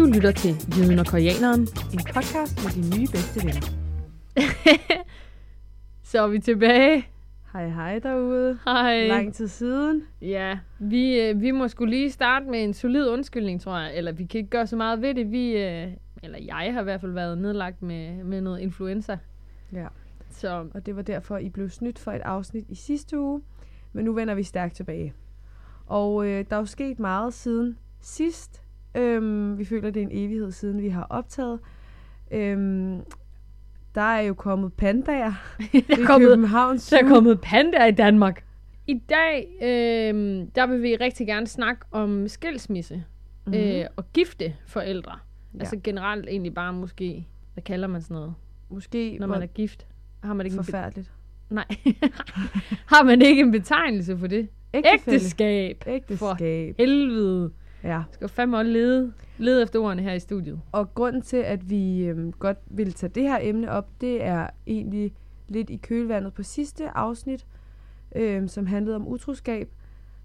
Du lytter til Jyden og Koreaneren. En podcast med de nye bedste venner. Så er vi tilbage. Hej hej derude. Hej. Lang tid siden. Ja, vi, øh, vi må skulle lige starte med en solid undskyldning, tror jeg. Eller vi kan ikke gøre så meget ved det. Vi, øh, eller jeg har i hvert fald været nedlagt med, med noget influenza. Ja. Så Og det var derfor, I blev snydt for et afsnit i sidste uge. Men nu vender vi stærkt tilbage. Og øh, der er jo sket meget siden sidst. Øhm, vi føler, det er en evighed siden, vi har optaget. Øhm, der er jo kommet pandager der i er kommet, Københavns der er kommet panda i Danmark. I dag, øh, der vil vi rigtig gerne snakke om skilsmisse Mhm. øh, og gifte forældre. Ja. Altså generelt egentlig bare måske, hvad kalder man sådan noget, Måske når man er gift? Har man ikke en be- forfærdeligt. Nej. har man ikke en betegnelse for det? Ægteskab. Ægteskab. Helvede. Ja. Skal fandme også lede, lede efter ordene her i studiet. Og grunden til, at vi øhm, godt vil tage det her emne op, det er egentlig lidt i kølvandet på sidste afsnit, øhm, som handlede om utroskab,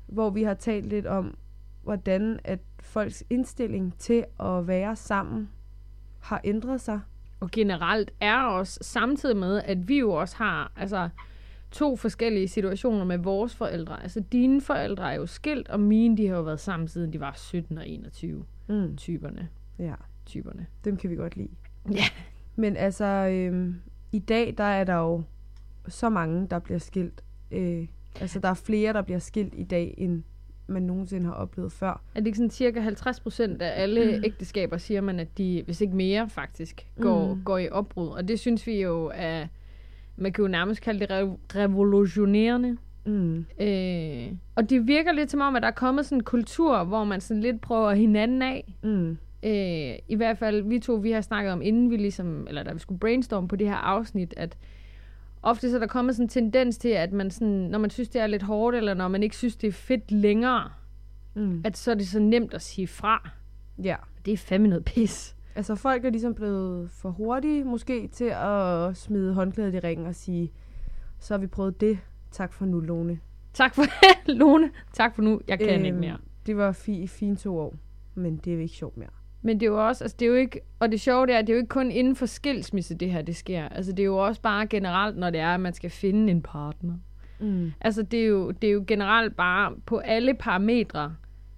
hvor vi har talt lidt om, hvordan at folks indstilling til at være sammen har ændret sig. Og generelt er også samtidig med, at vi jo også har altså, to forskellige situationer med vores forældre. Altså dine forældre er jo skilt, og mine de har jo været sammen siden de var 17 og 21 Mm. typerne. Ja, typerne. dem kan vi godt lide. Ja. Men altså, øhm, i dag, der er der jo så mange, der bliver skilt. Øh, altså, der er flere, der bliver skilt i dag, end man nogensinde har oplevet før. Er det ikke sådan cirka 50 procent af alle ægteskaber, siger man, at de, hvis ikke mere faktisk, går, Mm. går i opbrud. Og det synes vi jo er, man kan jo nærmest kalde det rev- revolutionerende. Mm. Øh, og det virker lidt som om, at der er kommet sådan en kultur, hvor man sådan lidt prøver hinanden af. Mm. Øh, I hvert fald, vi to, vi har snakket om, inden vi ligesom, eller da vi skulle brainstorme på det her afsnit, at ofte så er der kommet sådan en tendens til, at man sådan, når man synes, det er lidt hårdt, eller når man ikke synes, det er fedt længere, Mm. at så er det så nemt at sige fra. Ja. Det er fandme noget pis. Altså, folk er ligesom blevet for hurtige, måske, til at smide håndklædet i ringen og sige, så har vi prøvet det. Tak for nu, Lone. Tak for Lone. Tak for nu. Jeg kan øhm, ikke mere. Det var fi, fint to år, men det er jo ikke sjovt mere. Men det er jo også, altså det er jo ikke, og det sjove det er, det er jo ikke kun inden for skilsmisse, det her det sker. Altså det er jo også bare generelt, når det er, at man skal finde en partner. Mm. Altså det er jo, det er jo generelt bare på alle parametre,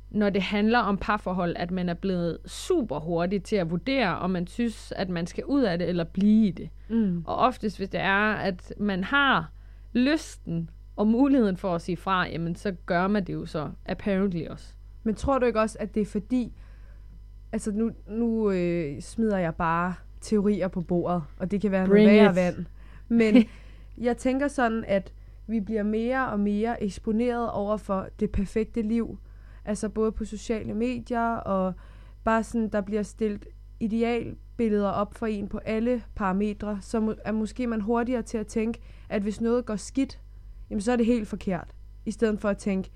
når det handler om parforhold, at man er blevet super hurtig til at vurdere, om man synes, at man skal ud af det eller blive i det. Mm. Og oftest, hvis det er, at man har lysten og muligheden for at sige fra, jamen så gør man det jo så apparently også. Men tror du ikke også, at det er fordi... Altså, nu, nu øh, smider jeg bare teorier på bordet, og det kan være Bring noget værre vand. Men jeg tænker sådan, at vi bliver mere og mere eksponeret over for det perfekte liv. Altså både på sociale medier, og bare sådan, der bliver stillet idealbilleder op for en på alle parametre, så er måske man hurtigere til at tænke, at hvis noget går skidt, jamen så er det helt forkert. I stedet for at tænke,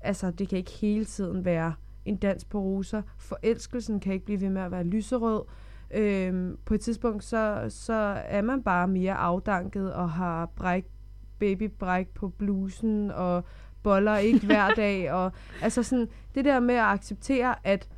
altså det kan ikke hele tiden være en dans på roser. Forelskelsen kan ikke blive ved med at være lyserød. Øhm, på et tidspunkt, så, så er man bare mere afdanket og har bræk, babybræk på blusen og boller ikke hver dag. Og, altså sådan, det der med at acceptere, at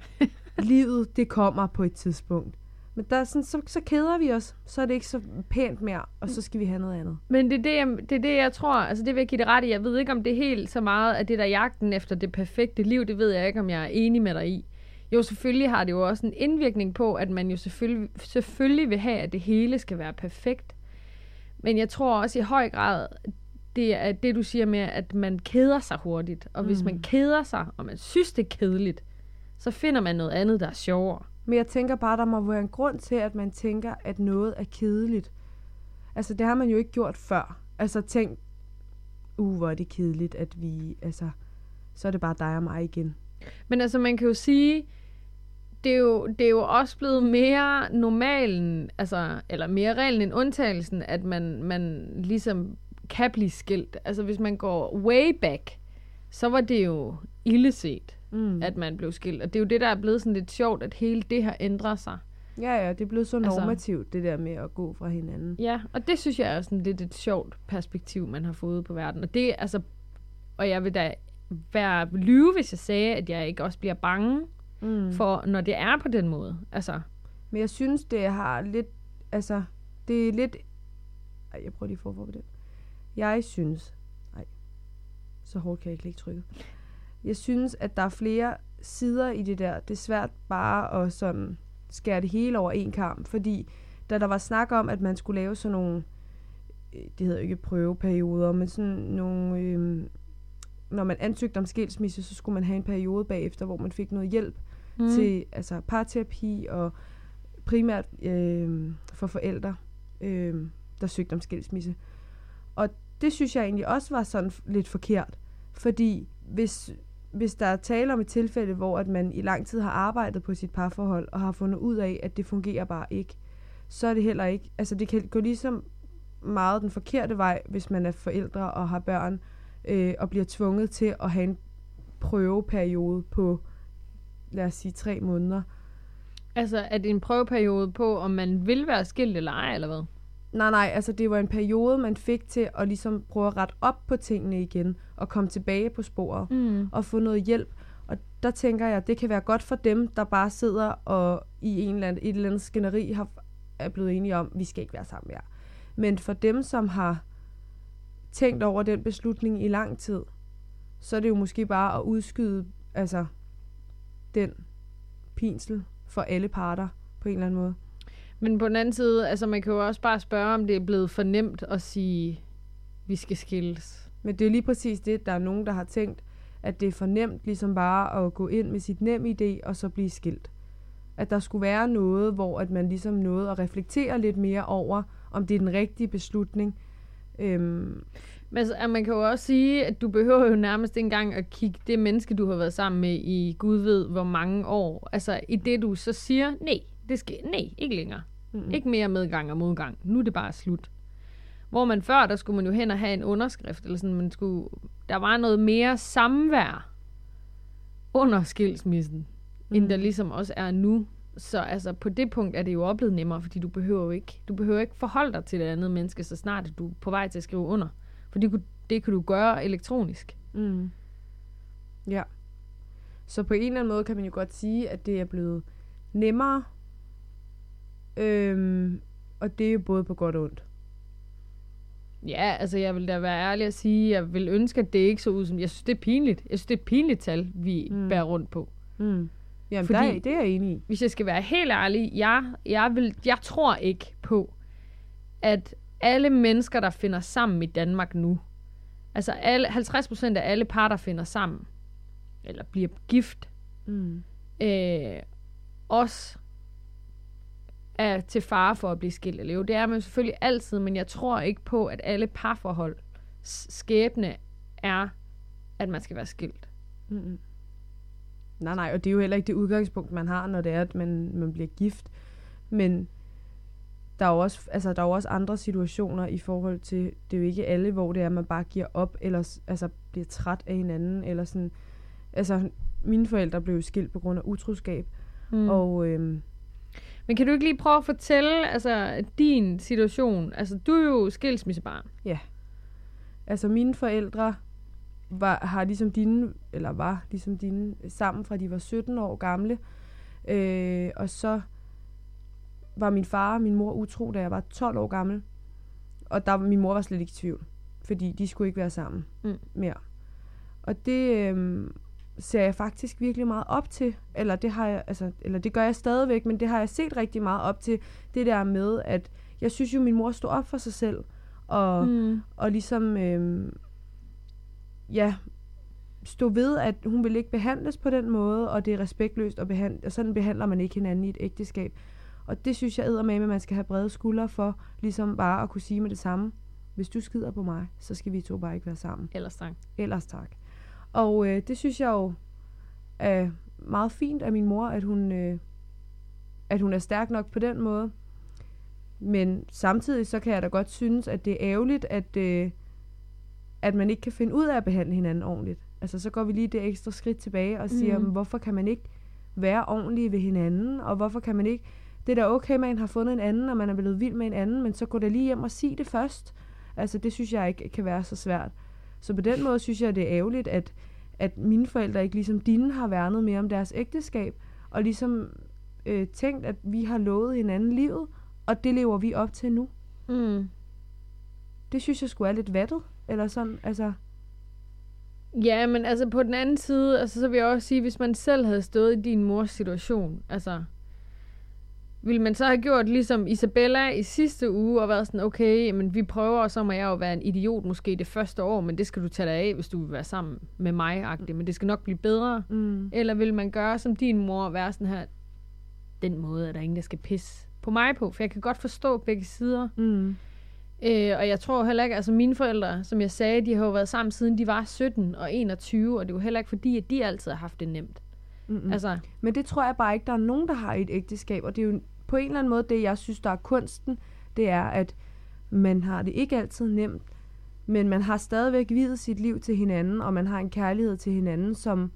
livet det kommer på et tidspunkt. Men der er sådan, så, så keder vi os. Så er det ikke så pænt mere, og så skal vi have noget andet. Men det er det, jeg, det er det, jeg tror, altså det vil jeg give det ret i. Jeg ved ikke, om det er helt så meget, at det der jagten efter det perfekte liv, det ved jeg ikke, om jeg er enig med dig i. Jo, selvfølgelig har det jo også en indvirkning på, at man jo selvfølgelig, selvfølgelig vil have, at det hele skal være perfekt. Men jeg tror også i høj grad, det er det, du siger med, at man keder sig hurtigt. Og hvis Mm. man keder sig, og man synes, det er kedeligt, så finder man noget andet, der er sjovere. Men jeg tænker bare, der må være en grund til, at man tænker, at noget er kedeligt. Altså, det har man jo ikke gjort før. Altså, tænk, uh, hvor er det kedeligt, at vi, altså, så er det bare dig og mig igen. Men altså, man kan jo sige, det er jo, det er jo også blevet mere normalen, altså, eller mere reglen end undtagelsen, at man, man ligesom kan blive skilt. Altså, hvis man går way back, så var det jo illeset, Mm. at man blev skilt. Og det er jo det, der er blevet sådan lidt sjovt, at hele det har ændret sig. Ja, ja, det er blevet så Altså- normativt, det der med at gå fra hinanden. Ja, og det synes jeg er sådan lidt et sjovt perspektiv, man har fået på verden. Og det, altså, og jeg vil da være lyve, hvis jeg sagde, at jeg ikke også bliver bange mm. for når det er på den måde. Altså, Men jeg synes, det har lidt... Altså, det er lidt... Ej, jeg prøver lige at på det. Jeg synes... Nej, så hårdt kan jeg ikke lægge trykket. Jeg synes, at der er flere sider i det der. Det er svært bare at sådan skære det hele over en kamp, fordi da der var snak om, at man skulle lave sådan nogle, øh, det hedder ikke prøveperioder, men sådan nogle, øh, når man ansøgte om skilsmisse, så skulle man have en periode bagefter, hvor man fik noget hjælp mm. til altså parterapi og primært øh, for forældre, øh, der søgte om skilsmisse. Og det synes jeg egentlig også var sådan lidt forkert, fordi hvis, hvis der er tale om et tilfælde, hvor at man i lang tid har arbejdet på sit parforhold og har fundet ud af, at det fungerer bare ikke, så er det heller ikke, altså det kan gå ligesom meget den forkerte vej, hvis man er forældre og har børn, øh, og bliver tvunget til at have en prøveperiode på, lad os sige, tre måneder. Altså, er det en prøveperiode på, om man vil være skilt eller ej, eller hvad? Nej, nej, altså det var en periode, man fik til at ligesom prøve at rette op på tingene igen, og komme tilbage på sporet, mm. og få noget hjælp. Og der tænker jeg, at det kan være godt for dem, der bare sidder og i en eller anden, et eller andet skænderi har, er blevet enige om, at vi skal ikke være sammen mere. Men for dem, som har tænkt over den beslutning i lang tid, så er det jo måske bare at udskyde altså, den pinsel for alle parter på en eller anden måde. Men på den anden side, altså man kan jo også bare spørge, om det er blevet for nemt at sige, vi skal skilles. Men det er jo lige præcis det, der er nogen, der har tænkt, at det er for nemt ligesom bare at gå ind med sit nem idé og så blive skilt. At der skulle være noget, hvor at man ligesom nåede at reflektere lidt mere over, om det er den rigtige beslutning. Øhm. Men altså, man kan jo også sige, at du behøver jo nærmest ikke engang at kigge det menneske, du har været sammen med i Gud ved hvor mange år. Altså i det, du så siger, nej, det skal, nej, ikke længere. Mm-hmm. Ikke mere medgang og modgang. Nu er det bare slut. Hvor man før, der skulle man jo hen og have en underskrift, eller sådan, man skulle, der var noget mere samvær under skilsmissen, mm. end der ligesom også er nu. Så altså, på det punkt er det jo oplevet nemmere, fordi du behøver jo ikke, du behøver ikke forholde dig til det andet menneske, så snart du er på vej til at skrive under. For det, det kan du gøre elektronisk. Mm. Ja. Så på en eller anden måde kan man jo godt sige, at det er blevet nemmere. Øhm, og det er jo både på godt og ondt. Ja, altså jeg vil da være ærlig at sige, jeg vil ønske, at det ikke så ud som... Jeg synes, det er pinligt. Jeg synes, det er et pinligt tal, vi mm. bærer rundt på. Mm. Jamen, Fordi, der, det er jeg enig i. Hvis jeg skal være helt ærlig, jeg, jeg, vil, jeg tror ikke på, at alle mennesker, der finder sammen i Danmark nu, altså alle, 50% af alle par, der finder sammen, eller bliver gift, mm. øh, også er til fare for at blive skilt eller jo. Det er man selvfølgelig altid, men jeg tror ikke på, at alle parforhold skæbne er, at man skal være skilt. Mm-hmm. Nej, nej, og det er jo heller ikke det udgangspunkt, man har, når det er, at man, man bliver gift. Men der er, jo også, altså, der er jo også andre situationer i forhold til, det er jo ikke alle, hvor det er, at man bare giver op, eller altså, bliver træt af hinanden, eller sådan. Altså, mine forældre blev skilt på grund af utroskab, mm. og øhm, men kan du ikke lige prøve at fortælle altså, din situation? Altså, du er jo skilsmissebarn. Ja. Altså, mine forældre var, har ligesom dine, eller var ligesom dine, sammen fra de var 17 år gamle. Øh, og så var min far og min mor utro, da jeg var 12 år gammel. Og der, min mor var slet ikke i tvivl, fordi de skulle ikke være sammen mm. mere. Og det, øh, ser jeg faktisk virkelig meget op til, eller det har jeg, altså, eller det gør jeg stadigvæk, men det har jeg set rigtig meget op til, det der med, at jeg synes jo, min mor stod op for sig selv, og, mm. og ligesom, øh, ja, stod ved, at hun vil ikke behandles på den måde, og det er respektløst, at behandle, og sådan behandler man ikke hinanden i et ægteskab. Og det synes jeg æder med, at man skal have brede skuldre for, ligesom bare at kunne sige med det samme. Hvis du skider på mig, så skal vi to bare ikke være sammen. Ellers tak. Ellers tak. Og øh, det synes jeg jo er meget fint af min mor, at hun, øh, at hun er stærk nok på den måde. Men samtidig så kan jeg da godt synes, at det er ærgerligt, at, øh, at man ikke kan finde ud af at behandle hinanden ordentligt. Altså så går vi lige det ekstra skridt tilbage og siger, mm. hvorfor kan man ikke være ordentlig ved hinanden, og hvorfor kan man ikke... Det er da okay, man har fundet en anden, og man er blevet vild med en anden, men så går det lige hjem og sig det først. Altså det synes jeg ikke kan være så svært. Så på den måde synes jeg, det er ærgerligt, at, at mine forældre ikke ligesom dine har værnet mere om deres ægteskab, og ligesom øh, tænkt, at vi har lovet hinanden livet, og det lever vi op til nu. Mm. Det synes jeg skulle er lidt vattet, eller sådan, altså... Ja, men altså på den anden side, altså, så vil jeg også sige, hvis man selv havde stået i din mors situation, altså, ville man så have gjort ligesom Isabella i sidste uge, og været sådan, okay, men vi prøver, og så må jeg jo være en idiot måske det første år, men det skal du tage dig af, hvis du vil være sammen med mig, -agtig. men det skal nok blive bedre. Mm. Eller vil man gøre som din mor, og være sådan her, den måde er der ingen, der skal pisse på mig på, for jeg kan godt forstå begge sider. Mm. Øh, og jeg tror heller ikke, altså mine forældre, som jeg sagde, de har jo været sammen siden de var 17 og 21, og det er jo heller ikke fordi, at de altid har haft det nemt. Mm-mm. Mm. Altså, Men det tror jeg bare ikke, der er nogen, der har i et ægteskab. Og det er jo på en eller anden måde det, jeg synes, der er kunsten. Det er, at man har det ikke altid nemt, men man har stadigvæk videt sit liv til hinanden, og man har en kærlighed til hinanden, som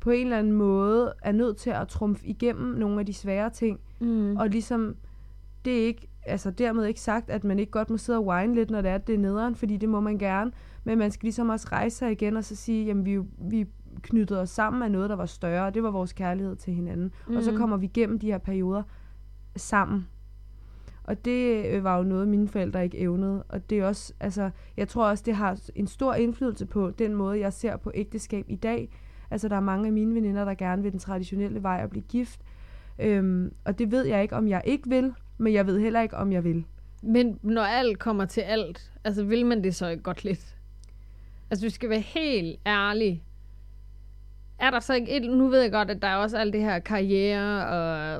på en eller anden måde er nødt til at trumfe igennem nogle af de svære ting. mm. Og ligesom, det er ikke, altså dermed ikke sagt, at man ikke godt må sidde og whine lidt, når det er, det er nederen, fordi det må man gerne. Men man skal ligesom også rejse sig igen og så sige, jamen vi, vi knyttede os sammen af noget, der var større, og det var vores kærlighed til hinanden. Mm. Og så Mhm. kommer vi igennem de her perioder sammen. Og det øh, var jo noget, mine forældre ikke evnede. Og det er også, altså, jeg tror også, det har en stor indflydelse på den måde, jeg ser på ægteskab i dag. Altså, der er mange af mine veninder, der gerne vil den traditionelle vej at blive gift. Øhm, og det ved jeg ikke, om jeg ikke vil, men jeg ved heller ikke, om jeg vil. Men når alt kommer til alt, altså vil man det så ikke godt lidt? Altså, vi skal være helt ærlige. Er der så ikke et, nu ved jeg godt, at der er også alt det her karriere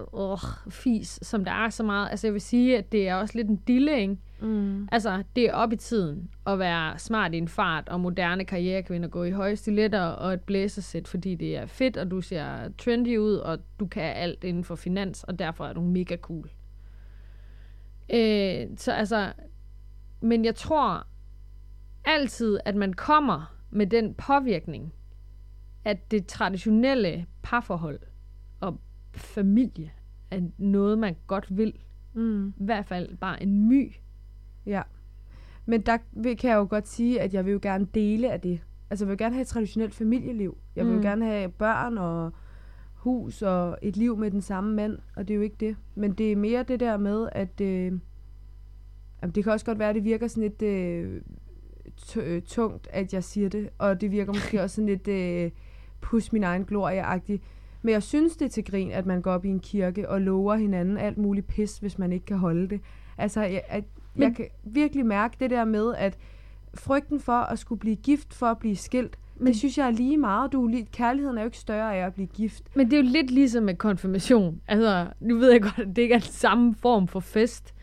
og øh, fis, som der er så meget. Altså, jeg vil sige, at det er også lidt en dille, ikke? Mm. Altså, det er op i tiden at være smart i en fart, og moderne karrierekvinder gå i høje stiletter og et blæsersæt, fordi det er fedt, og du ser trendy ud, og du kan alt inden for finans, og derfor er du mega cool. Øh, så altså, men jeg tror altid, at man kommer med den påvirkning, at det traditionelle parforhold og familie er noget, man godt vil. Mm. I hvert fald bare en my. Ja. Men der kan jeg jo godt sige, at jeg vil jo gerne dele af det. Altså, jeg vil gerne have et traditionelt familieliv. Jeg vil Mm. jo gerne have børn og hus og et liv med den samme mand, og det er jo ikke det. Men det er mere det der med, at øh, jamen, det kan også godt være, at det virker sådan lidt øh, øh, tungt, at jeg siger det, og det virker måske også sådan lidt øh, pus min egen glorie-agtigt. Men jeg synes, det er til grin, at man går op i en kirke og lover hinanden alt muligt pis, hvis man ikke kan holde det. Altså, jeg, at, Men- jeg kan virkelig mærke det der med, at frygten for at skulle blive gift, for at blive skilt, Men, det synes jeg er lige meget. Du, kærligheden er jo ikke større af at blive gift. Men det er jo lidt ligesom med konfirmation. Altså, nu ved jeg godt, at det ikke er den samme form for fest.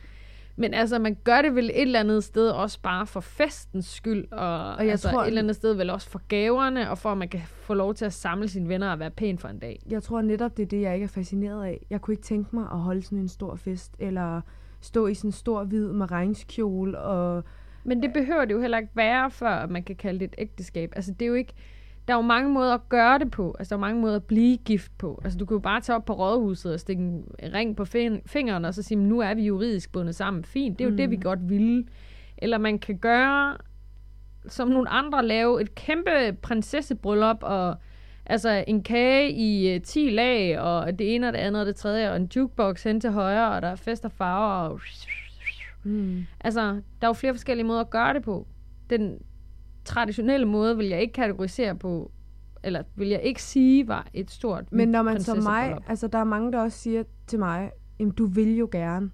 Men altså, man gør det vel et eller andet sted også bare for festens skyld, og, Og jeg altså tror- et eller andet sted vel også for gaverne, og for at man kan få lov til at samle sine venner og være pæn for en dag. Jeg tror netop, det er det, jeg ikke er fascineret af. Jeg kunne ikke tænke mig at holde sådan en stor fest, eller stå i sådan en stor hvid marinskjole, og Men det behøver det jo heller ikke være, før at man kan kalde det et ægteskab. Altså, det er jo ikke... Der er jo mange måder at gøre det på. Altså, der er mange måder at blive gift på. Altså, du kan jo bare tage op på rådhuset og stikke en ring på fin- fingeren, og så sige, nu er vi juridisk bundet sammen. Fint, det er jo mm. det, vi godt ville. Eller man kan gøre, som nogle andre, lave et kæmpe prinsessebryllup, og altså en kage i uh, 10 lag, og det ene og det andet og det tredje, og en jukebox hen til højre, og der er fest og farver, og mm. Altså, der er jo flere forskellige måder at gøre det på. Den traditionelle måde vil jeg ikke kategorisere på, eller vil jeg ikke sige, var et stort Men når man som mig, altså der er mange, der også siger til mig, jamen du vil jo gerne.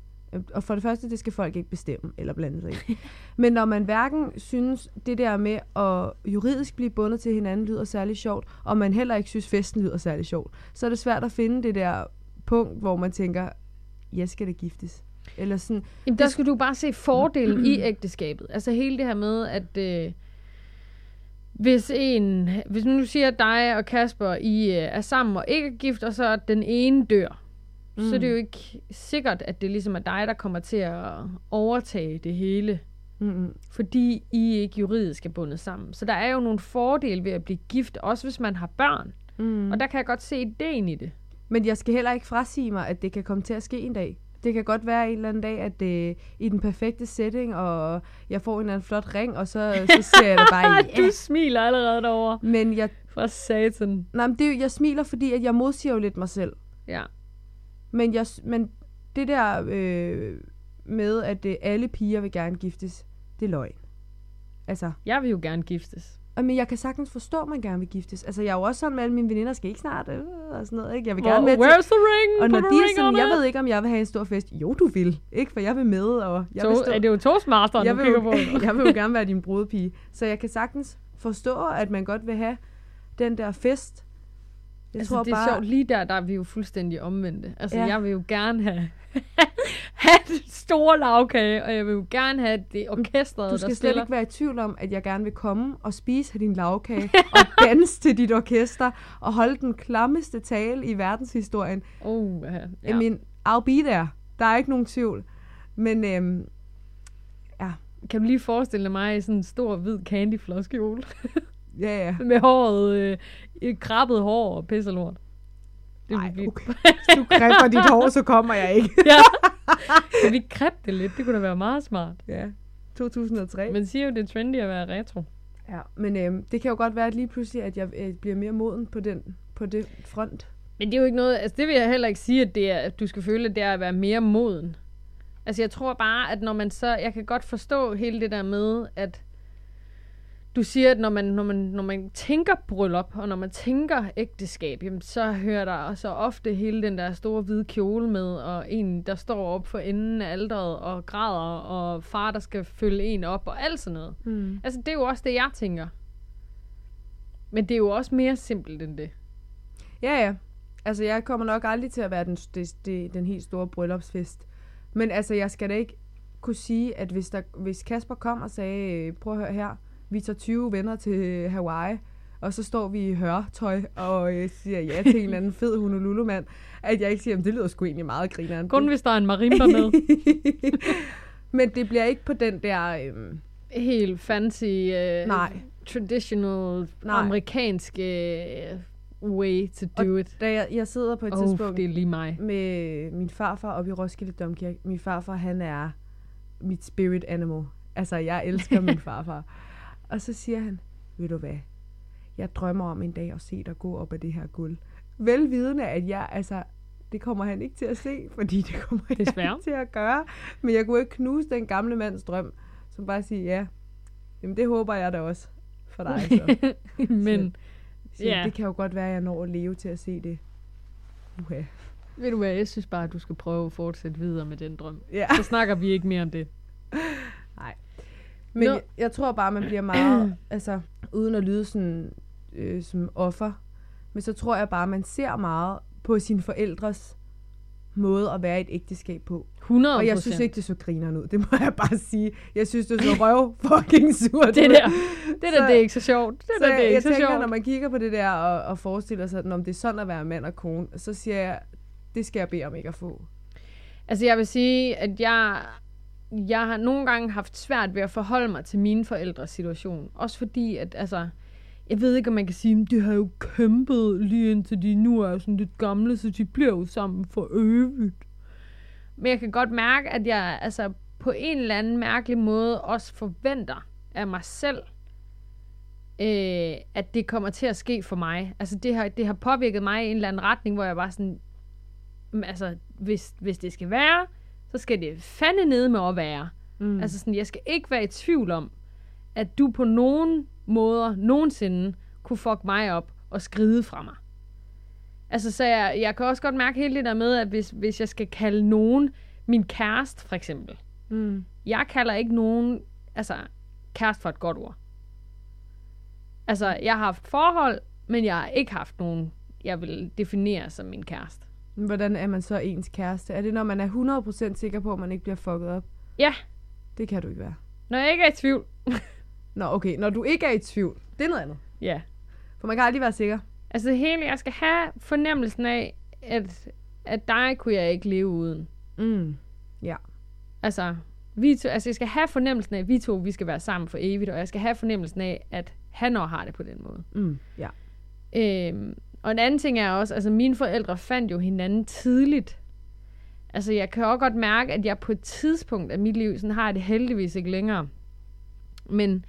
Og for det første, det skal folk ikke bestemme eller blande sig i. Men når man hverken synes, det der med at juridisk blive bundet til hinanden lyder særlig sjovt, og man heller ikke synes, festen lyder særlig sjovt, så er det svært at finde det der punkt, hvor man tænker, jeg skal da giftes. Eller sådan, Jamen, der skal du bare se fordelen i ægteskabet. Altså hele det her med, at øh, hvis en, hvis nu siger dig og Kasper, I øh, er sammen og ikke er gift, og så den ene dør, mm. så er det jo ikke sikkert, at det ligesom er dig, der kommer til at overtage det hele. mm, fordi I ikke juridisk er bundet sammen. Så der er jo nogle fordele ved at blive gift, også hvis man har børn. mm. Og der kan jeg godt se ideen i det. Men jeg skal heller ikke frasige mig, at det kan komme til at ske en dag. Det kan godt være en eller anden dag, at det i den perfekte setting, og jeg får en eller anden flot ring, og så, så siger jeg da bare ja. Du smiler allerede derovre. Men jeg For satan. Nej, men det, er jeg smiler, fordi at jeg modsiger jo lidt mig selv. Ja. Men, jeg, men det der øh, med, at øh, alle piger vil gerne giftes, det er løgn. Altså, Jeg vil jo gerne giftes. Og men jeg kan sagtens forstå, at man gerne vil giftes. Altså, jeg er jo også sådan med alle mine veninder, skal ikke snart, øh, og sådan noget, ikke? Jeg vil gerne Well, med til... where's the ring? Og når de er sådan, jeg it. ved ikke, om jeg vil have en stor fest. Jo, du vil. Ikke, for jeg vil med, og jeg To, vil stå... er det jo Toastmaster, jeg vil, på? jeg vil jo gerne være din brudepige. Så jeg kan sagtens forstå, at man godt vil have den der fest. Jeg altså, tror det er bare, sjovt, lige der, der er vi jo fuldstændig omvendte. Altså, Ja. ja. jeg vil jo gerne have, have den store lavkage, og jeg vil jo gerne have det orkestret, du der skal slet spiller. ikke være i tvivl om, at jeg gerne vil komme og spise af din lavkage, og danse til dit orkester, og holde den klammeste tale i verdenshistorien. Oh, ja. Ja. I mean, I'll be there. Der er ikke nogen tvivl. Men øhm, Kan du lige forestille mig i sådan en stor, hvid candyfloskjole? ja, ja. med håret, øh, et krabbet hår og pisse lort. Det Ej, okay. Hvis du kræfter dit hår, så kommer jeg ikke. ja. Kan vi kreppe det lidt? Det kunne da være meget smart. Ja, 2003. Man siger jo, det er trendy at være retro. Ja, men øhm, det kan jo godt være, at lige pludselig, at jeg øh, bliver mere moden på den på det front. Men det er jo ikke noget, altså det vil jeg heller ikke sige, at, det er, at du skal føle, at det er at være mere moden. Altså jeg tror bare, at når man så, jeg kan godt forstå hele det der med, at du siger, at når man, når man, når man tænker bryllup, og når man tænker ægteskab, jamen, så hører der så ofte hele den der store hvide kjole med, og en, der står op for enden af alderet og græder, og far, der skal følge en op, og alt sådan noget. Mm. Altså, det er jo også det, jeg tænker. Men det er jo også mere simpelt end det. Ja, ja. Altså, jeg kommer nok aldrig til at være den, det, det, den helt store bryllupsfest. Men altså, jeg skal da ikke kunne sige, at hvis, der, hvis Kasper kom og sagde, øh, prøv at høre her, vi tager 20 venner til Hawaii, og så står vi i hørtøj og øh, siger ja til en eller anden fed Honolulu-mand, at jeg ikke siger, at det lyder sgu egentlig meget grineren. Kun hvis der er en marimba med. Men det bliver ikke på den der... Øhm, Helt fancy, uh, Nej. traditional, Nej. amerikansk uh, way to do Og it. da jeg, jeg sidder på et Oh, tidspunkt det er lige mig. med min farfar oppe i Roskilde Domkirke. Min farfar, han er mit spirit animal. Altså, jeg elsker min farfar. Og så siger han, ved du hvad, jeg drømmer om en dag at se dig gå op af det her guld. Velvidende, at jeg, altså, det kommer han ikke til at se, fordi det kommer jeg Desværre. ikke til at gøre. Men jeg kunne ikke knuse den gamle mands drøm, som bare sige, ja, jamen det håber jeg da også for dig. Så. Men Så Ja. Det kan jo godt være, at jeg når at leve til at se det. Uha. ved du hvad, jeg synes bare, at du skal prøve at fortsætte videre med den drøm. Ja. Så snakker vi ikke mere om det. Men Nå. jeg, jeg tror bare, man bliver meget, altså, uden at lyde sådan, øh, som offer, men så tror jeg bare, man ser meget på sine forældres måde at være i et ægteskab på. 100 Og jeg synes ikke, det så griner ud. Det må jeg bare sige. Jeg synes, det så røv fucking surt Det der, det der, Så- det er ikke så sjovt. Det Så der, det er ikke jeg så tænker, sjovt. når man kigger på det der og, og forestiller sig, om det er sådan at være mand og kone, så siger jeg, det skal jeg bede om ikke at få. Altså jeg vil sige, at jeg, jeg har nogle gange haft svært ved at forholde mig til mine forældres situation. Også fordi, at altså, jeg ved ikke, om man kan sige, at de har jo kæmpet lige indtil de nu er sådan lidt gamle, så de bliver jo sammen for evigt. Men jeg kan godt mærke, at jeg altså, på en eller anden mærkelig måde også forventer af mig selv, øh, at det kommer til at ske for mig. Altså det har, det har påvirket mig i en eller anden retning, hvor jeg bare sådan, altså, hvis, hvis det skal være, så skal det fandme nede med at være. Mm. Altså sådan, jeg skal ikke være i tvivl om, at du på nogen måder, nogensinde, kunne fuck mig op og skride fra mig. Altså, så jeg, jeg kan også godt mærke hele det der med, at hvis, hvis jeg skal kalde nogen min kæreste, for eksempel. Mm. Jeg kalder ikke nogen, altså, kæreste for et godt ord. Altså, jeg har haft forhold, men jeg har ikke haft nogen, jeg vil definere som min kæreste. Hvordan er man så ens kæreste? Er det, når man er 100% sikker på, at man ikke bliver fucket op? Ja, Det kan du ikke være. når jeg ikke er i tvivl. Nå, okay. Når du ikke er i tvivl, det er noget andet. Ja. For man kan aldrig være sikker. Altså hele, jeg skal have fornemmelsen af, at, at dig kunne jeg ikke leve uden. Mm. Altså, vi to, altså, jeg skal have fornemmelsen af, at vi to vi skal være sammen for evigt, og jeg skal have fornemmelsen af, at han også har det på den måde. Mm. Ja. Øhm, og en anden ting er også, altså mine forældre fandt jo hinanden tidligt. Altså jeg kan også godt mærke, at jeg på et tidspunkt af mit liv, sådan har jeg det heldigvis ikke længere. Men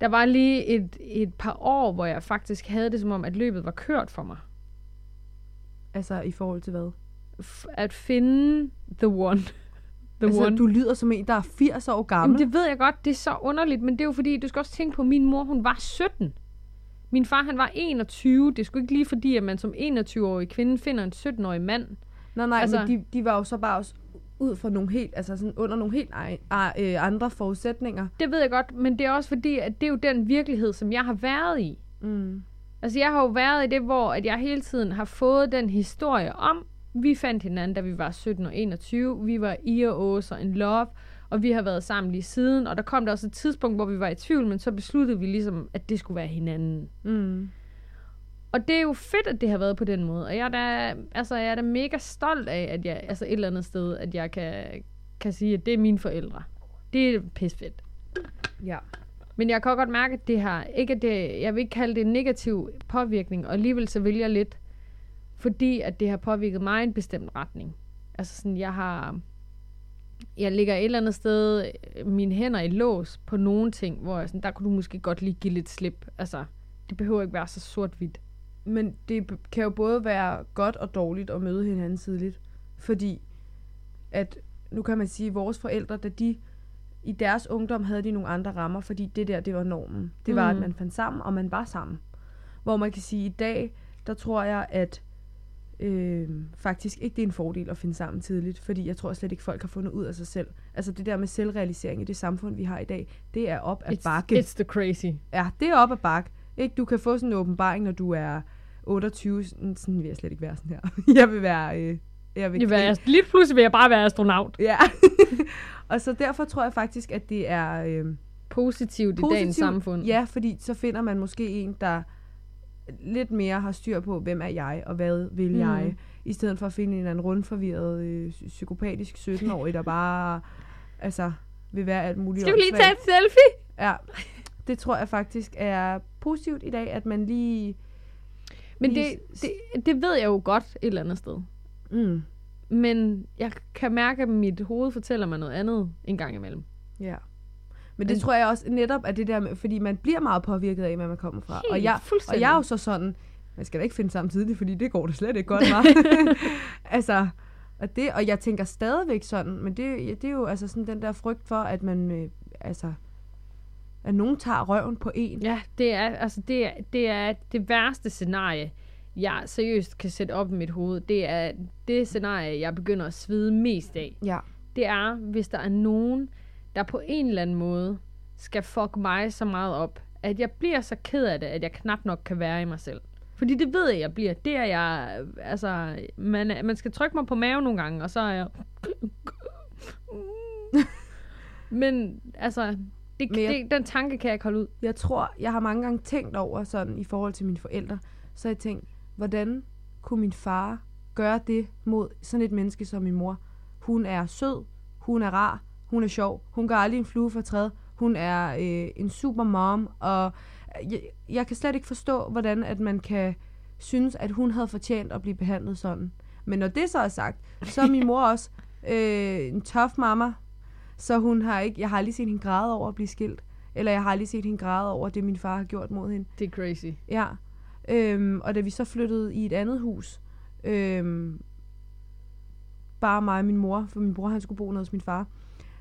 Der var lige et, et par år, hvor jeg faktisk havde det som om, at løbet var kørt for mig. Altså i forhold til hvad? F- at finde the one. The altså, one. du lyder som en, der er 80 år gammel. Jamen, det ved jeg godt, det er så underligt, men det er jo fordi, du skal også tænke på, at min mor, hun var 17. Min far, han var 21. Det sgu ikke lige fordi, at man som 21-årig kvinde finder en 17-årig mand. Nej, nej, Altså- men de, de var jo så bare også ud fra nogle helt, altså sådan under nogle helt øh, andre forudsætninger. Det ved jeg godt, men det er også fordi, at det er jo den virkelighed, som jeg har været i. Mm. Altså, jeg har jo været i det, hvor at jeg hele tiden har fået den historie om, vi fandt hinanden, da vi var 17 og 21. Vi var i og ås og in love, og vi har været sammen lige siden. Og der kom der også et tidspunkt, hvor vi var i tvivl, men så besluttede vi ligesom, at det skulle være hinanden. Mm. Og det er jo fedt, at det har været på den måde. Og jeg er da, altså, jeg er da mega stolt af, at jeg, altså et eller andet sted, at jeg kan, kan sige, at det er mine forældre. Det er pisfedt. Ja. Men jeg kan godt mærke, at det har ikke, at det, jeg vil ikke kalde det en negativ påvirkning, og alligevel så vælger jeg lidt, fordi at det har påvirket mig i en bestemt retning. Altså sådan, jeg har, jeg ligger et eller andet sted mine hænder i lås på nogle ting, hvor jeg sådan, der kunne du måske godt lige give lidt slip. Altså, det behøver ikke være så sort-hvidt. Men det kan jo både være godt og dårligt at møde hinanden tidligt. Fordi at, nu kan man sige, at vores forældre, da de i deres ungdom havde de nogle andre rammer, fordi det der, det var normen. Det var, Mm. at man fandt sammen, og man var sammen. Hvor man kan sige, at i dag, der tror jeg, at øh, faktisk ikke det er en fordel at finde sammen tidligt, fordi jeg tror slet ikke, folk har fundet ud af sig selv. Altså det der med selvrealisering i det samfund, vi har i dag, det er op ad It's, bakke. it's the crazy. Ja, det er op ad bakke. Ikke? Du kan få sådan en åbenbaring, når du er 28. Sådan vil jeg slet ikke være sådan her. Jeg vil være... Øh, jeg vil Jeg ast- lige pludselig vil jeg bare være astronaut. Ja. og så derfor tror jeg faktisk, at det er øh, Positivt i positivt. dagens samfund. Ja, fordi så finder man måske en, der lidt mere har styr på, hvem er jeg, og hvad vil Mm. jeg, i stedet for at finde en eller anden rundforvirret, øh, psykopatisk 17-årig, der bare altså, vil være alt muligt Skal vi lige tage et selfie? Ja, det tror jeg faktisk er positivt i dag, at man lige... Men det, lige s- det, det ved jeg jo godt et eller andet sted. Mm, Men jeg kan mærke, at mit hoved fortæller mig noget andet en gang imellem. ja. Men det tror jeg også netop er det der med, fordi man bliver meget påvirket af, hvad man kommer fra. og, jeg, og jeg er jo så sådan, man skal da ikke finde sammen tidligt, fordi det går da slet ikke godt, hva'? altså, og, det, og jeg tænker stadigvæk sådan, men det, det er jo altså sådan den der frygt for, at man, øh, altså, at nogen tager røven på en. Ja, det er, altså, det, er, det er det værste scenarie, jeg seriøst kan sætte op i mit hoved. Det er det scenarie, jeg begynder at svide mest af. Ja. Det er, hvis der er nogen, der på en eller anden måde skal fuck mig så meget op, at jeg bliver så ked af det, at jeg knap nok kan være i mig selv. Fordi det ved jeg, jeg bliver. Det er jeg, altså, man, man skal trykke mig på maven nogle gange, og så er jeg... Men altså, det, Men jeg- det, den tanke kan jeg ikke holde ud. Jeg tror, jeg har mange gange tænkt over sådan i forhold til mine forældre, så har jeg tænkt, hvordan kunne min far gøre det mod sådan et menneske som min mor? Hun er sød, hun er rar, hun er sjov, hun gør aldrig en flue for træd, hun er øh, en super mom, og jeg, jeg kan slet ikke forstå, hvordan at man kan synes, at hun havde fortjent at blive behandlet sådan. Men når det så er sagt, så er min mor også øh, en tough mamma, så hun har ikke, jeg har aldrig set hende græde over at blive skilt. Eller jeg har aldrig set hende græde over det, min far har gjort mod hende. Det er crazy. Ja. Øhm, og da vi så flyttede i et andet hus, øhm, bare mig og min mor, for min bror han skulle bo nede hos min far,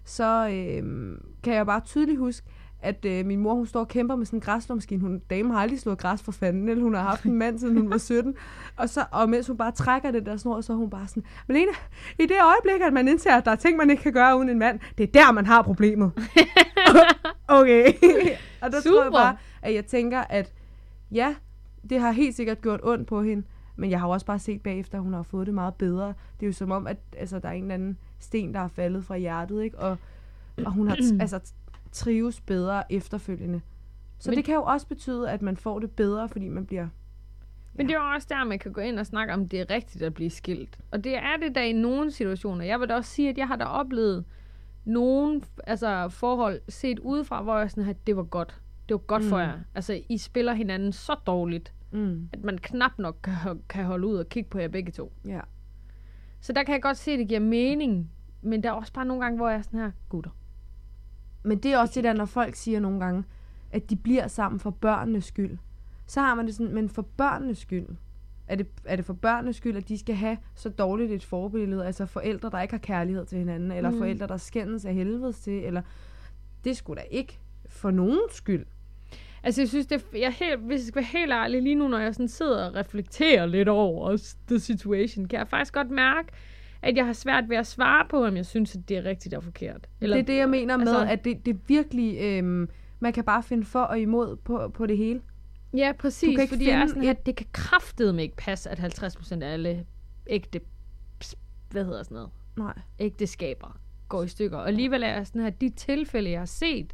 så øhm, kan jeg bare tydeligt huske, at øh, min mor, hun står og kæmper med sådan en græsslåmaskine. Hun, dame har aldrig slået græs for fanden, eller hun har haft en mand, siden hun var 17. Og, så, og mens hun bare trækker det der snor, så er hun bare sådan, Malene, i det øjeblik, at man indser, at der er ting, man ikke kan gøre uden en mand, det er der, man har problemet. okay. og der tror jeg Super. bare, at jeg tænker, at ja, det har helt sikkert gjort ondt på hende, men jeg har også bare set bagefter, at hun har fået det meget bedre. Det er jo som om, at altså, der er en eller anden sten, der er faldet fra hjertet, ikke? Og, og hun har altså, trives bedre efterfølgende. Så Men- det kan jo også betyde, at man får det bedre, fordi man bliver... Men det er jo også der, man kan gå ind og snakke om, det er rigtigt at blive skilt. Og det er det da i nogle situationer. Jeg vil da også sige, at jeg har da oplevet nogle altså, forhold set udefra, hvor jeg sådan her, det var godt. Det var godt mm. for jer. Altså, I spiller hinanden så dårligt, Mm, at man knap nok kan, kan holde ud og kigge på jer begge to. ja. Så der kan jeg godt se, at det giver mening. Men der er også bare nogle gange, hvor jeg er sådan her, gutter. Men det er også det der, når folk siger nogle gange, at de bliver sammen for børnenes skyld. Så har man det sådan, men for børnenes skyld. Er det, er det for børnenes skyld, at de skal have så dårligt et forbillede? Altså forældre, der ikke har kærlighed til hinanden, eller Mm. forældre, der skændes af helvedes til, eller det skulle da ikke for nogens skyld. Altså, jeg synes, det jeg helt, hvis jeg skal være helt ærlig, lige nu, når jeg sådan sidder og reflekterer lidt over the situation, kan jeg faktisk godt mærke, at jeg har svært ved at svare på, om jeg synes, at det er rigtigt og forkert. Eller, det er det, jeg mener med, altså- at det, det virkelig... Øhm, man kan bare finde for og imod på, på det hele. Ja, præcis. Du kan ikke fordi jeg er finde sådan, at det kan kraftedeme ikke passe, at 50% af alle ægte, hvad hedder sådan noget, Nej. ægteskaber går i stykker. Og alligevel er jeg sådan her, de tilfælde, jeg har set,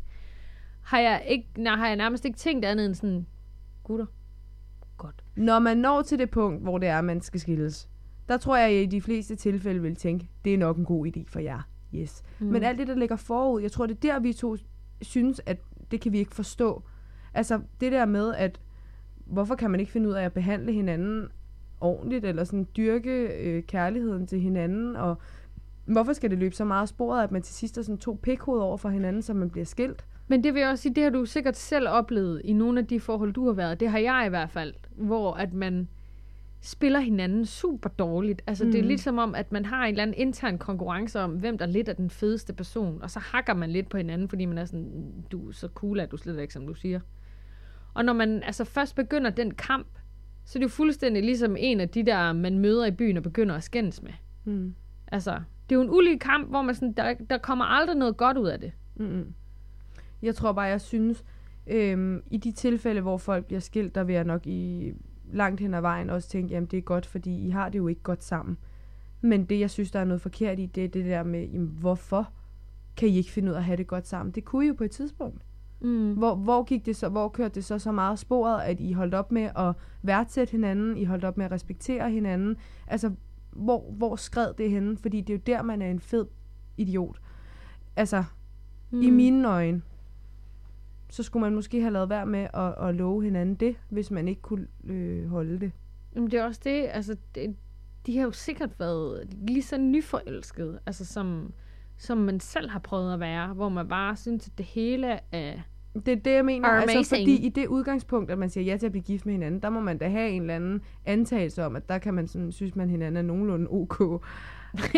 har jeg, ikke, nej, har jeg nærmest ikke tænkt andet end sådan, gutter, godt. Når man når til det punkt, hvor det er, man skal skilles, der tror jeg, at jeg i de fleste tilfælde vil tænke, det er nok en god idé for jer. Yes. Mm. Men alt det, der ligger forud, jeg tror, det er der, vi to synes, at det kan vi ikke forstå. Altså, det der med, at hvorfor kan man ikke finde ud af at behandle hinanden ordentligt, eller sådan dyrke øh, kærligheden til hinanden, og hvorfor skal det løbe så meget af sporet, at man til sidst er sådan to pikhoved over for hinanden, så man bliver skilt? Men det vil jeg også sige, det har du sikkert selv oplevet i nogle af de forhold, du har været. Det har jeg i hvert fald, hvor at man spiller hinanden super dårligt. Altså mm. det er Mhm. lidt som om, at man har en eller anden intern konkurrence om, hvem der lidt er den fedeste person, og så hakker man lidt på hinanden, fordi man er sådan, du er så cool, at du slet ikke, som du siger. Og når man altså først begynder den kamp, så er det jo fuldstændig ligesom en af de der, man møder i byen og begynder at skændes med. Mm. Altså, det er jo en ulig kamp, hvor man sådan, der, der kommer aldrig noget godt ud af det. Mm-mm. Jeg tror bare, jeg synes, øhm, i de tilfælde, hvor folk bliver skilt, der vil jeg nok i langt hen ad vejen også tænke, jamen det er godt, fordi I har det jo ikke godt sammen. Men det, jeg synes, der er noget forkert i, det er det der med, jamen, hvorfor kan I ikke finde ud af at have det godt sammen? Det kunne I jo på et tidspunkt. Mm. Hvor, hvor, gik det så, hvor kørte det så så meget sporet, at I holdt op med at værdsætte hinanden, I holdt op med at respektere hinanden? Altså, hvor, hvor skred det henne? Fordi det er jo der, man er en fed idiot. Altså, mm. i mine øjne, så skulle man måske have lavet være med at, at love hinanden det, hvis man ikke kunne øh, holde det. Jamen, det er også det, altså, det, de har jo sikkert været lige så nyforelskede, altså som, som man selv har prøvet at være, hvor man bare synes, at det hele er... Det er det, jeg mener. Altså, fordi i det udgangspunkt, at man siger ja til at blive gift med hinanden, der må man da have en eller anden antagelse om, at der kan man sådan, synes man hinanden er nogenlunde ok.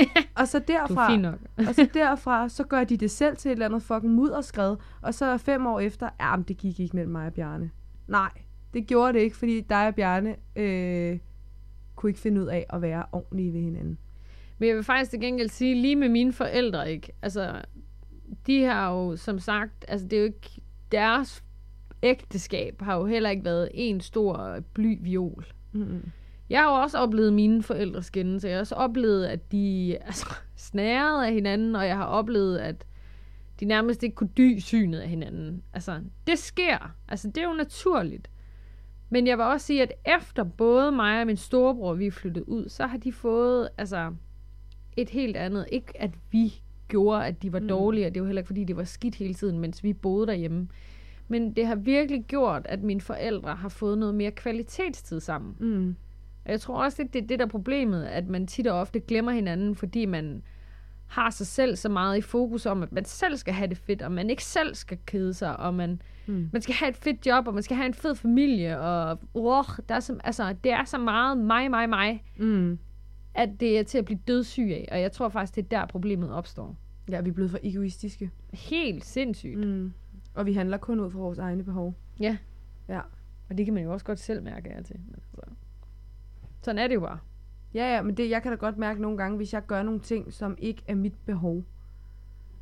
og så er derfra, og så derfra, så gør de det selv til et eller andet fucking mudderskred, og så fem år efter, ja, men det gik ikke mellem mig og Bjarne. Nej, det gjorde det ikke, fordi dig og Bjarne øh, kunne ikke finde ud af at være ordentlige ved hinanden. Men jeg vil faktisk til gengæld sige, lige med mine forældre, ikke? Altså, de har jo, som sagt, altså det er jo ikke, deres ægteskab har jo heller ikke været en stor bly viol. Mm-hmm. Jeg har jo også oplevet mine forældre skændes, jeg har også oplevet, at de altså, snærede af hinanden, og jeg har oplevet, at de nærmest ikke kunne dy synet af hinanden. Altså, det sker. Altså, det er jo naturligt. Men jeg vil også sige, at efter både mig og min storebror, vi er flyttet ud, så har de fået, altså, et helt andet. Ikke at vi gjorde, at de var Mm. dårlige, og det var heller ikke, fordi de var skidt hele tiden, mens vi boede derhjemme. Men det har virkelig gjort, at mine forældre har fået noget mere kvalitetstid sammen. Mm. Og jeg tror også, det er det, der er problemet, at man tit og ofte glemmer hinanden, fordi man har sig selv så meget i fokus om, at man selv skal have det fedt, og man ikke selv skal kede sig, og man, Mm. man skal have et fedt job, og man skal have en fed familie, og uh, der er så, altså, det er så meget mig, mig, mig, Mm. at det er til at blive dødssyg af. Og jeg tror faktisk, det er der, problemet opstår. Ja, vi er blevet for egoistiske. Helt sindssygt. Mm. Og vi handler kun ud fra vores egne behov. Ja. Ja. Og det kan man jo også godt selv mærke af til. Men altså, sådan er det jo bare. Ja, ja, men det, jeg kan da godt mærke nogle gange, hvis jeg gør nogle ting, som ikke er mit behov,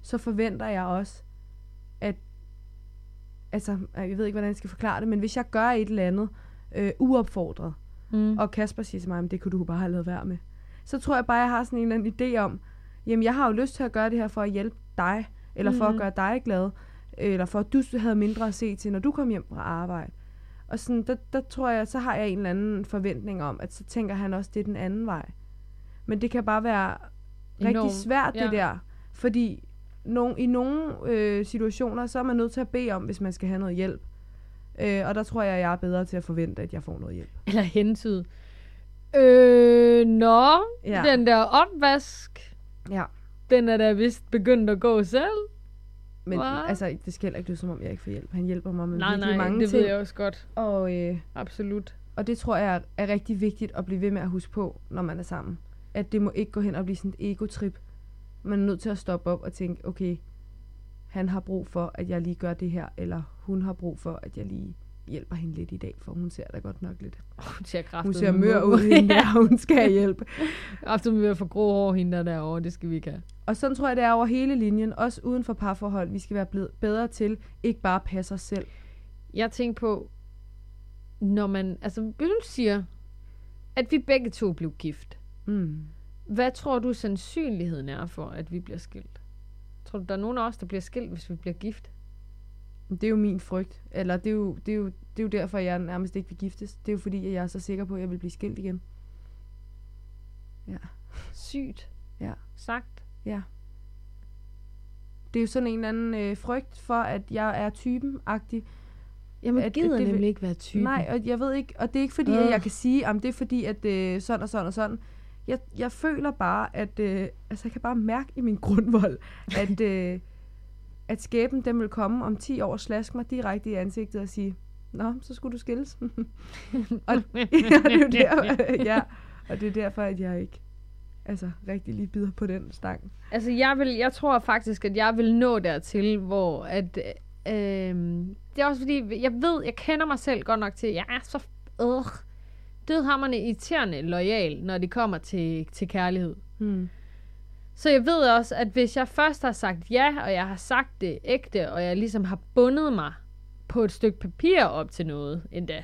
så forventer jeg også, at, altså, jeg ved ikke, hvordan jeg skal forklare det, men hvis jeg gør et eller andet øh, uopfordret, Mm. og Kasper siger til mig, "Men det kunne du bare have lavet være med, så tror jeg bare, jeg har sådan en eller anden idé om, jamen jeg har jo lyst til at gøre det her for at hjælpe dig, eller for Mhm. at gøre dig glad, eller for at du havde mindre at se til, når du kom hjem fra arbejde. Og sådan, der, der tror jeg, så har jeg en eller anden forventning om, at så tænker han også, det er den anden vej. Men det kan bare være rigtig Enormt, svært, det ja. der. Fordi nogen, i nogle øh, situationer, så er man nødt til at bede om, hvis man skal have noget hjælp. Øh, og der tror jeg, jeg er bedre til at forvente, at jeg får noget hjælp. Eller hentyde. Øh, nå, ja. den der opvask, Ja. den er da vist begyndt at gå selv. Men What? altså, det skal heller ikke lyde, som om jeg ikke får hjælp. Han hjælper mig med nej, virkelig nej, mange det ting. ved jeg også godt. Og, øh, Absolut. og det tror jeg er rigtig vigtigt at blive ved med at huske på, når man er sammen. At det må ikke gå hen og blive sådan et ego-trip. Man er nødt til at stoppe op og tænke, okay, han har brug for, at jeg lige gør det her, eller hun har brug for, at jeg lige hjælper hende lidt i dag, for hun ser da godt nok lidt. Hun ser kraftet Hun ser mør ud, hende der, hun skal have hjælp. Efter vi vil få grå hår, hende der derovre, det skal vi ikke have. Og sådan tror jeg, det er over hele linjen, også uden for parforhold. Vi skal være blevet bedre til ikke bare at passe os selv. Jeg tænker på, når man, altså hvis du siger, at vi begge to blev gift, Mm. hvad tror du sandsynligheden er for, at vi bliver skilt? Tror du, der er nogen af os, der bliver skilt, hvis vi bliver gift? Det er jo min frygt. Eller det er jo, det er jo, det er jo derfor, jeg nærmest ikke vil giftes. Det er jo fordi, at jeg er så sikker på, at jeg vil blive skilt igen. Sygt. Ja. Sagt. Det er jo sådan en eller anden øh, frygt for, at jeg er typen-agtig. Jamen, At- at, gider det nemlig ikke være typen. Nej, og jeg ved ikke, og det er ikke fordi, at Øh. jeg kan sige, at det er fordi, at øh, sådan og sådan og sådan. Jeg, jeg føler bare, at øh, altså, jeg kan bare mærke i min grundvold, at, øh, at skæben den vil komme om 10 år slaske mig direkte i ansigtet og sige, Nå, så skulle du skilles. og, ja, det er der, ja, og det er derfor, at jeg ikke altså, rigtig lige bider på den stang. Altså, jeg, vil, jeg tror faktisk, at jeg vil nå dertil, hvor at... Øh, det er også fordi, jeg ved, jeg kender mig selv godt nok til, jeg er så øh, dødhammerne irriterende lojal, når det kommer til, til kærlighed. Hmm. Så jeg ved også, at hvis jeg først har sagt ja, og jeg har sagt det ægte, og jeg ligesom har bundet mig på et stykke papir op til noget endda,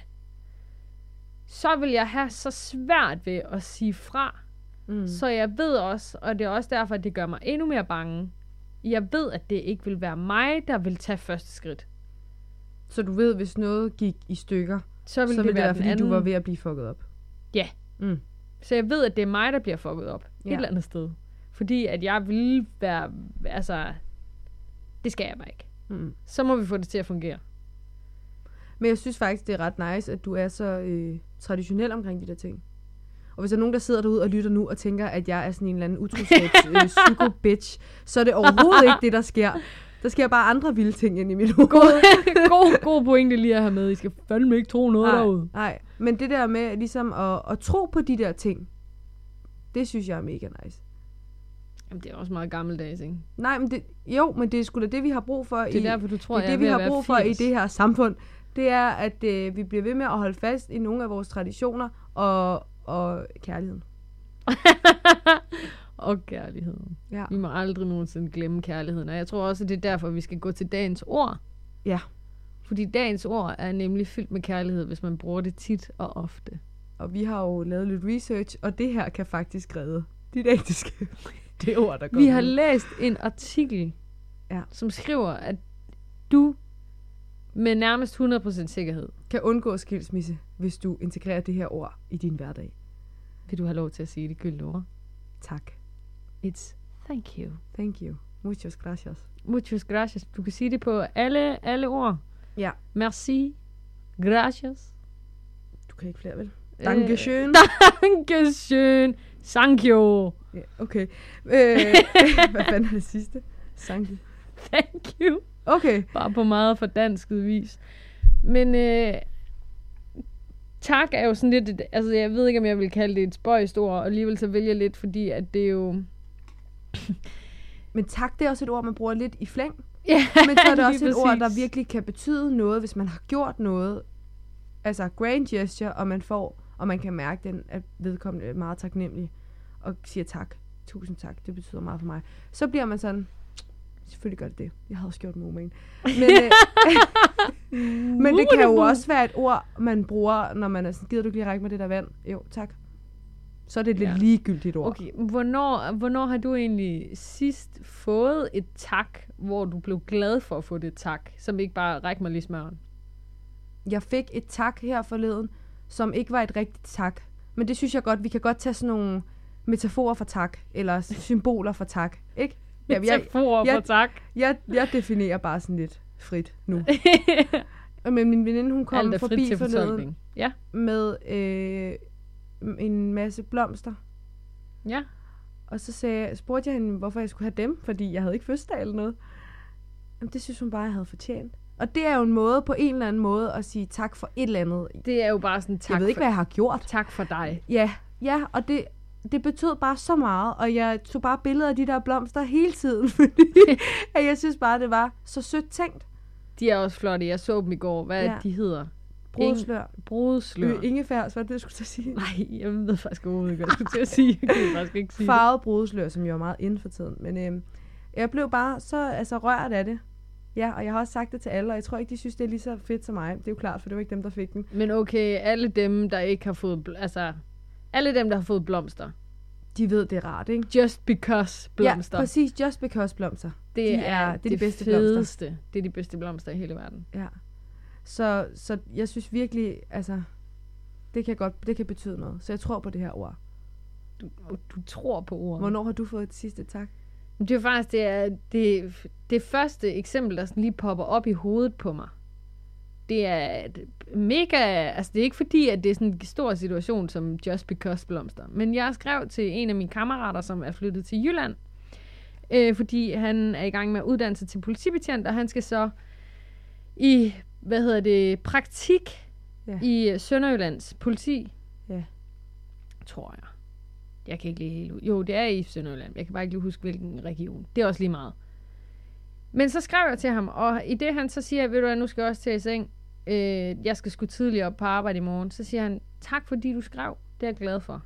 så vil jeg have så svært ved at sige fra. Mm. Så jeg ved også, og det er også derfor, at det gør mig endnu mere bange, jeg ved, at det ikke vil være mig, der vil tage første skridt. Så du ved, hvis noget gik i stykker, Så vil så det, ville det være, være, fordi anden. du var ved at blive fucket op. Ja. Mm. Så jeg ved, at det er mig, der bliver fucket op. Ja. Et eller andet sted. Fordi at jeg vil være... Altså, det skal jeg bare ikke. Mm. Så må vi få det til at fungere. Men jeg synes faktisk, det er ret nice, at du er så øh, traditionel omkring de der ting. Og hvis der er nogen, der sidder derude og lytter nu og tænker, at jeg er sådan en eller anden utroskabs øh, psycho-bitch, så er det overhovedet ikke det, der sker. Der sker bare andre vilde ting ind i mit hoved. god, god pointe lige at have med. I skal fandme ikke tro noget nej, derude. nej, men det der med ligesom at, at tro på de der ting, det synes jeg er mega nice. Jamen, det er også meget gammeldags, ikke? Nej, men det, jo, men det er sgu da det, vi har brug for Det er i, derfor, du tror, det, er det, vi har brug for i 80. det her samfund. Det er, at øh, vi bliver ved med at holde fast i nogle af vores traditioner og, og kærligheden. og kærligheden. Ja. Vi må aldrig nogensinde glemme kærligheden. Og jeg tror også, at det er derfor, vi skal gå til dagens ord. Ja. Fordi dagens ord er nemlig fyldt med kærlighed, hvis man bruger det tit og ofte. Og vi har jo lavet lidt research, og det her kan faktisk redde dit ægteskab. det ord, der Vi kommer har ud. læst en artikel, Ja. som skriver, at du med nærmest 100% sikkerhed, kan undgå skilsmisse, hvis du integrerer det her ord i din hverdag. vil du have lov til at sige det gyldne ord. Tak. It's thank you. Thank you. Muchas gracias. Muchas gracias. Du kan sige det på alle, alle ord. Ja. Merci. Gracias. Du kan ikke flere, vel? Øh, Dankeschön. Dankeschön. Thank you. Ja, okay. Øh, hvad fanden er det sidste? Thank you. Thank you. Okay. Bare på meget fordansket vis. Men øh, tak er jo sådan lidt, et, altså jeg ved ikke, om jeg vil kalde det et spøjst ord, og alligevel så vælger jeg lidt, fordi at det er jo... Men tak, det er også et ord, man bruger lidt i flæng. Ja, Men så er det også et ord, der virkelig kan betyde noget, hvis man har gjort noget. Altså grand gesture, og man får, og man kan mærke, den, at vedkommende er meget taknemmelig, og siger tak. Tusind tak, det betyder meget for mig. Så bliver man sådan, selvfølgelig gør det det. Jeg havde også gjort umage. Men, øh, men det kan jo også være et ord, man bruger, når man er sådan, gider du lige række mig det der vand? Jo, tak. Så er det et lidt Ja. ligegyldigt ord. Okay, hvornår, hvornår har du egentlig sidst fået et tak, hvor du blev glad for at få det tak, som ikke bare ræk mig lige smøren? Jeg fik et tak her forleden, som ikke var et rigtigt tak. Men det synes jeg godt, vi kan godt tage sådan nogle metaforer for tak, eller symboler for tak, ikke? Ja, jeg, Metaforer jeg- for tak. jeg, jeg definerer bare sådan lidt frit nu. Men min veninde, hun kom forbi til forleden fortolkning. Ja, med øh, en masse blomster. ja. Og så sagde, spurgte jeg hende, hvorfor jeg skulle have dem, fordi jeg havde ikke fødselsdag eller noget. Jamen, det synes hun bare, jeg havde fortjent. Og det er jo en måde, på en eller anden måde, at sige tak for et eller andet. Det er jo bare sådan, tak, jeg ved ikke, for, hvad jeg har gjort. tak for dig. Ja, ja, og det, det betød bare så meget, og jeg tog bare billeder af de der blomster hele tiden, fordi at jeg synes bare, det var så sødt tænkt. De er også flotte. Jeg så dem i går. Hvad Ja. de hedder? Brudslør. Brudslør. Øh, ingefærs, hvad det, jeg skulle til at sige? Nej, jeg ved faktisk overhovedet ikke, hvad jeg skulle til at sige. Jeg kan faktisk ikke sige. Farvet brudslør, som jo er meget inden for tiden. Men øhm, jeg blev bare så altså, rørt af det. Ja, og jeg har også sagt det til alle, og jeg tror ikke, de synes, det er lige så fedt som mig. Det er jo klart, for det var ikke dem, der fik den. Men okay, alle dem, der ikke har fået... bl- Altså, alle dem, der har fået blomster. De ved, det er rart, ikke? Just because blomster. Ja, præcis. Just because blomster. det, de er, er- det er de bedste fedeste. blomster. Det er de bedste blomster i hele verden. Ja. Så, så jeg synes virkelig, altså, det kan godt, det kan betyde noget. Så jeg tror på det her ord. Du, du tror på ordet. Hvornår har du fået et sidste tak? Det er jo faktisk det, er, det, det første eksempel, der sådan lige popper op i hovedet på mig. Det er mega... Altså, det er ikke fordi, at det er sådan en stor situation som Just Because blomster. Men jeg skrev til en af mine kammerater, som er flyttet til Jylland. Øh, fordi han er i gang med at uddanne sig til politibetjent, og han skal så i, hvad hedder det, praktik Ja. i Sønderjyllands politi. Ja. Tror jeg. Jeg kan ikke lige helt ud. Jo, det er i Sønderjylland. Jeg kan bare ikke lige huske, hvilken region. Det er også lige meget. Men så skrev jeg til ham, og i det han så siger, ved du hvad, nu skal jeg også til i seng. Øh, jeg skal sgu tidligere op på arbejde i morgen. Så siger han, tak fordi du skrev. Det er jeg glad for.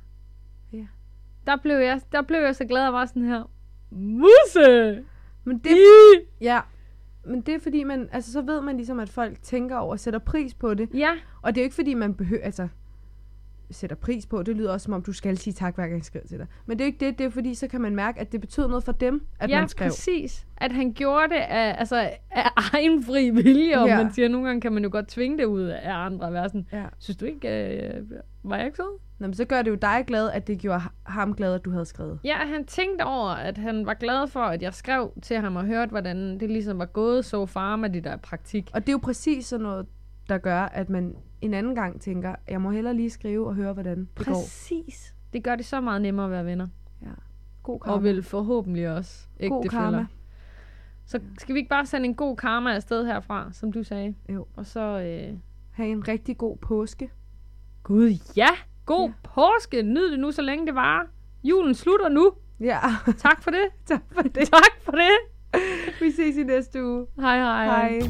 Ja. Der blev jeg, der blev jeg så glad og var sådan her, Musse! Men det, I! ja, men det er fordi, man, altså, så ved man ligesom, at folk tænker over og sætter pris på det. Ja, Og det er jo ikke fordi, man behøver, altså, sætter pris på. Det lyder også som om, du skal sige tak, hver gang jeg skriver til dig. Men det er ikke det. Det er fordi, så kan man mærke, at det betød noget for dem, at ja man skrev. præcis. At han gjorde det af, altså, af egen fri vilje, og Ja. man siger, nogle gange kan man jo godt tvinge det ud af andre. Være sådan, Ja. synes du ikke, øh, var jeg ikke sød? Nå, men så gør det jo dig glad, at det gjorde ham glad, at du havde skrevet. Ja, han tænkte over, at han var glad for, at jeg skrev til ham og hørte, hvordan det ligesom var gået så far med det der praktik. Og det er jo præcis sådan noget, der gør, at man en anden gang tænker, jeg må hellere lige skrive og høre, hvordan det går. Præcis. Det gør det så meget nemmere at være venner. God karma. Og vil forhåbentlig også God ægtefæller. karma. Så skal vi ikke bare sende en god karma afsted herfra, som du sagde? Jo. Og så... Øh... Ha' en rigtig god påske. Gud, ja! God Ja. ja. påske! Nyd det nu, så længe det varer. Julen slutter nu. Ja, Tak for det. tak for det. tak for det. Vi ses i næste uge. Hej hej. Hej.